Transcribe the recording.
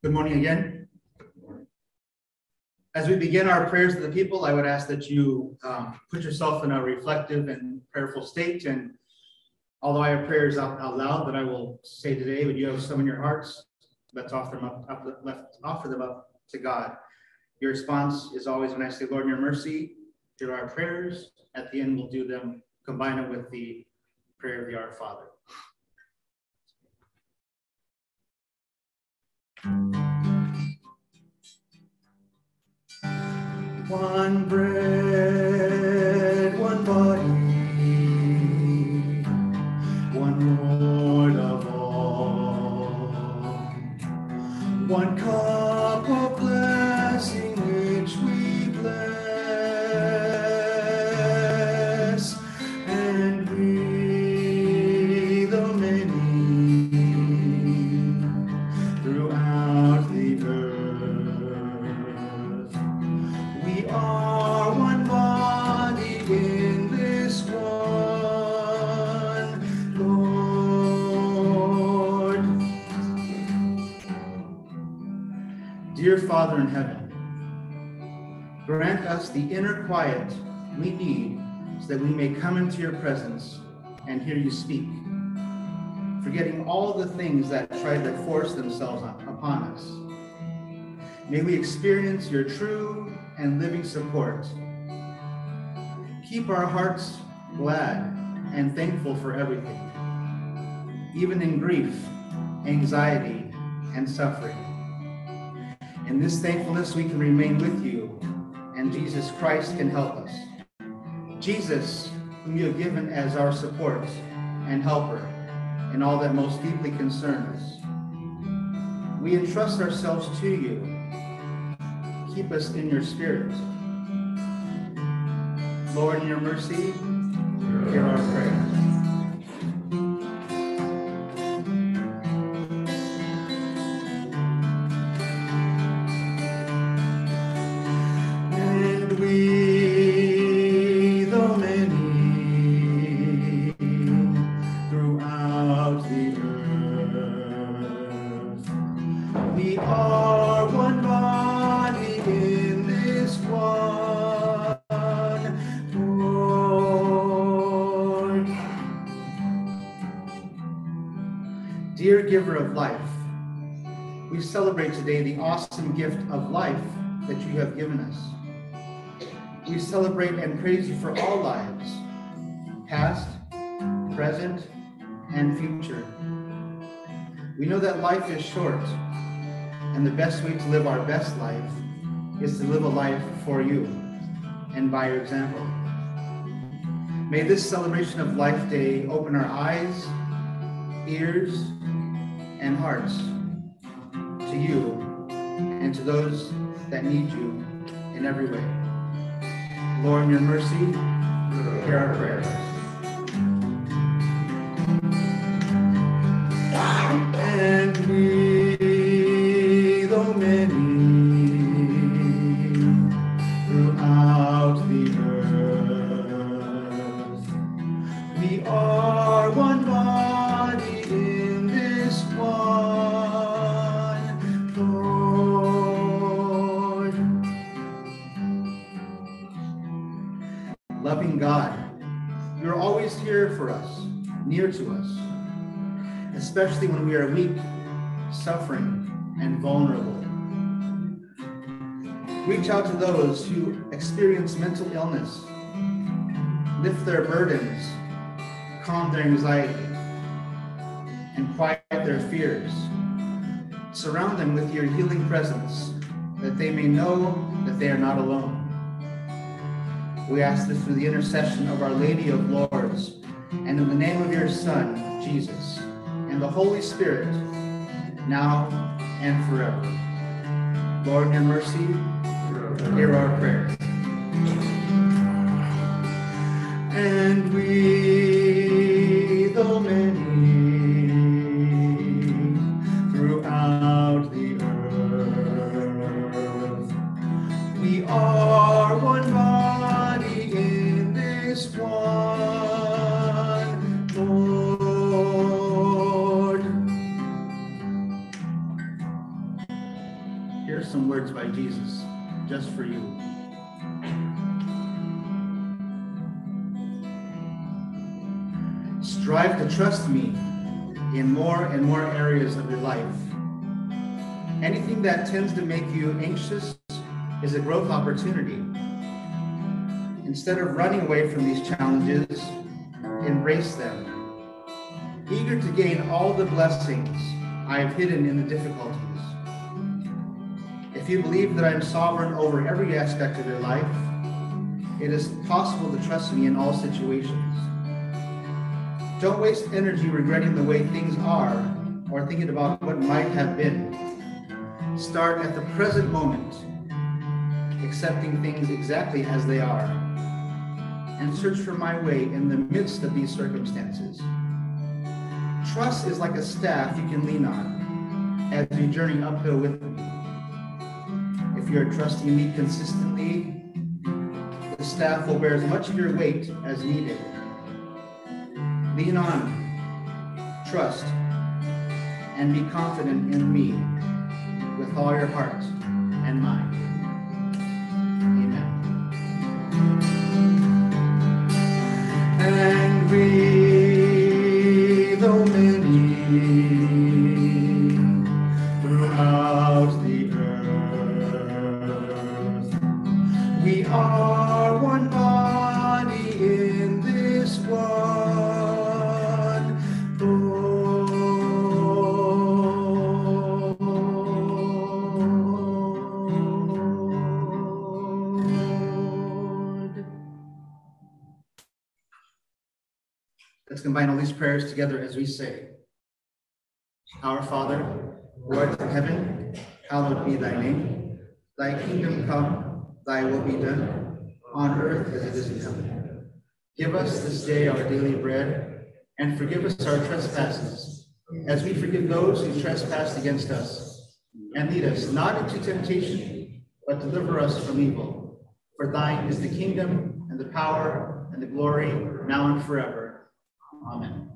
Good morning again. As we begin our prayers to the people, I would ask that you um, put yourself in a reflective and prayerful state. And although I have prayers out, out loud that I will say today, would you have some in your hearts? Let's offer them up, up, left, offer them up to God. Your response is always when I say, Lord, in your mercy, hear our prayers. At the end, we'll do them, combine it with the prayer of the Our Father. One bread, Dear Father in heaven, grant us the inner quiet we need so that we may come into your presence and hear you speak, forgetting all the things that try to force themselves upon us. May we experience your true and living support. Keep our hearts glad and thankful for everything, even in grief, anxiety, and suffering. In this thankfulness, we can remain with you, and Jesus Christ can help us. Jesus, whom you have given as our support and helper in all that most deeply concerns us. We entrust ourselves to you keep us in your spirit. Lord, in your mercy, hear our prayer. Dear giver of life, we celebrate today the awesome gift of life that you have given us. We celebrate and praise you for all lives, past, present, and future. We know that life is short, and the best way to live our best life is to live a life for you and by your example. May this celebration of Life Day open our eyes, ears, and hearts to you and to those that need you in every way. Lord, in your mercy, hear our prayers. God, you're always here for us, near to us, especially when we are weak, suffering, and vulnerable. Reach out to those who experience mental illness, lift their burdens, calm their anxiety, and quiet their fears. Surround them with your healing presence, that they may know that they are not alone. We ask this through the intercession of Our Lady of Lourdes, and in the name of your Son, Jesus, and the Holy Spirit, now and forever. Lord, in your mercy, hear our prayer. And we, one Lord. Here's some words by Jesus just for you. Strive to trust me in more and more areas of your life. Anything that tends to make you anxious is a growth opportunity. Instead of running away from these challenges, embrace them. Eager to gain all the blessings I have hidden in the difficulties. If you believe that I am sovereign over every aspect of your life, it is possible to trust me in all situations. Don't waste energy regretting the way things are or thinking about what might have been. Start at the present moment, accepting things exactly as they are, and search for my way in the midst of these circumstances. Trust is like a staff you can lean on as you journey uphill with me. If you are trusting me consistently, the staff will bear as much of your weight as needed. Lean on, trust, and be confident in me with all your heart and mind. Let's combine all these prayers together as we say, Our Father, who art in heaven, hallowed be thy name. Thy kingdom come, thy will be done, on earth as it is in heaven. Give us this day our daily bread, and forgive us our trespasses, as we forgive those who trespass against us. And lead us not into temptation, but deliver us from evil. For thine is the kingdom, and the power, and the glory, now and forever. Amen.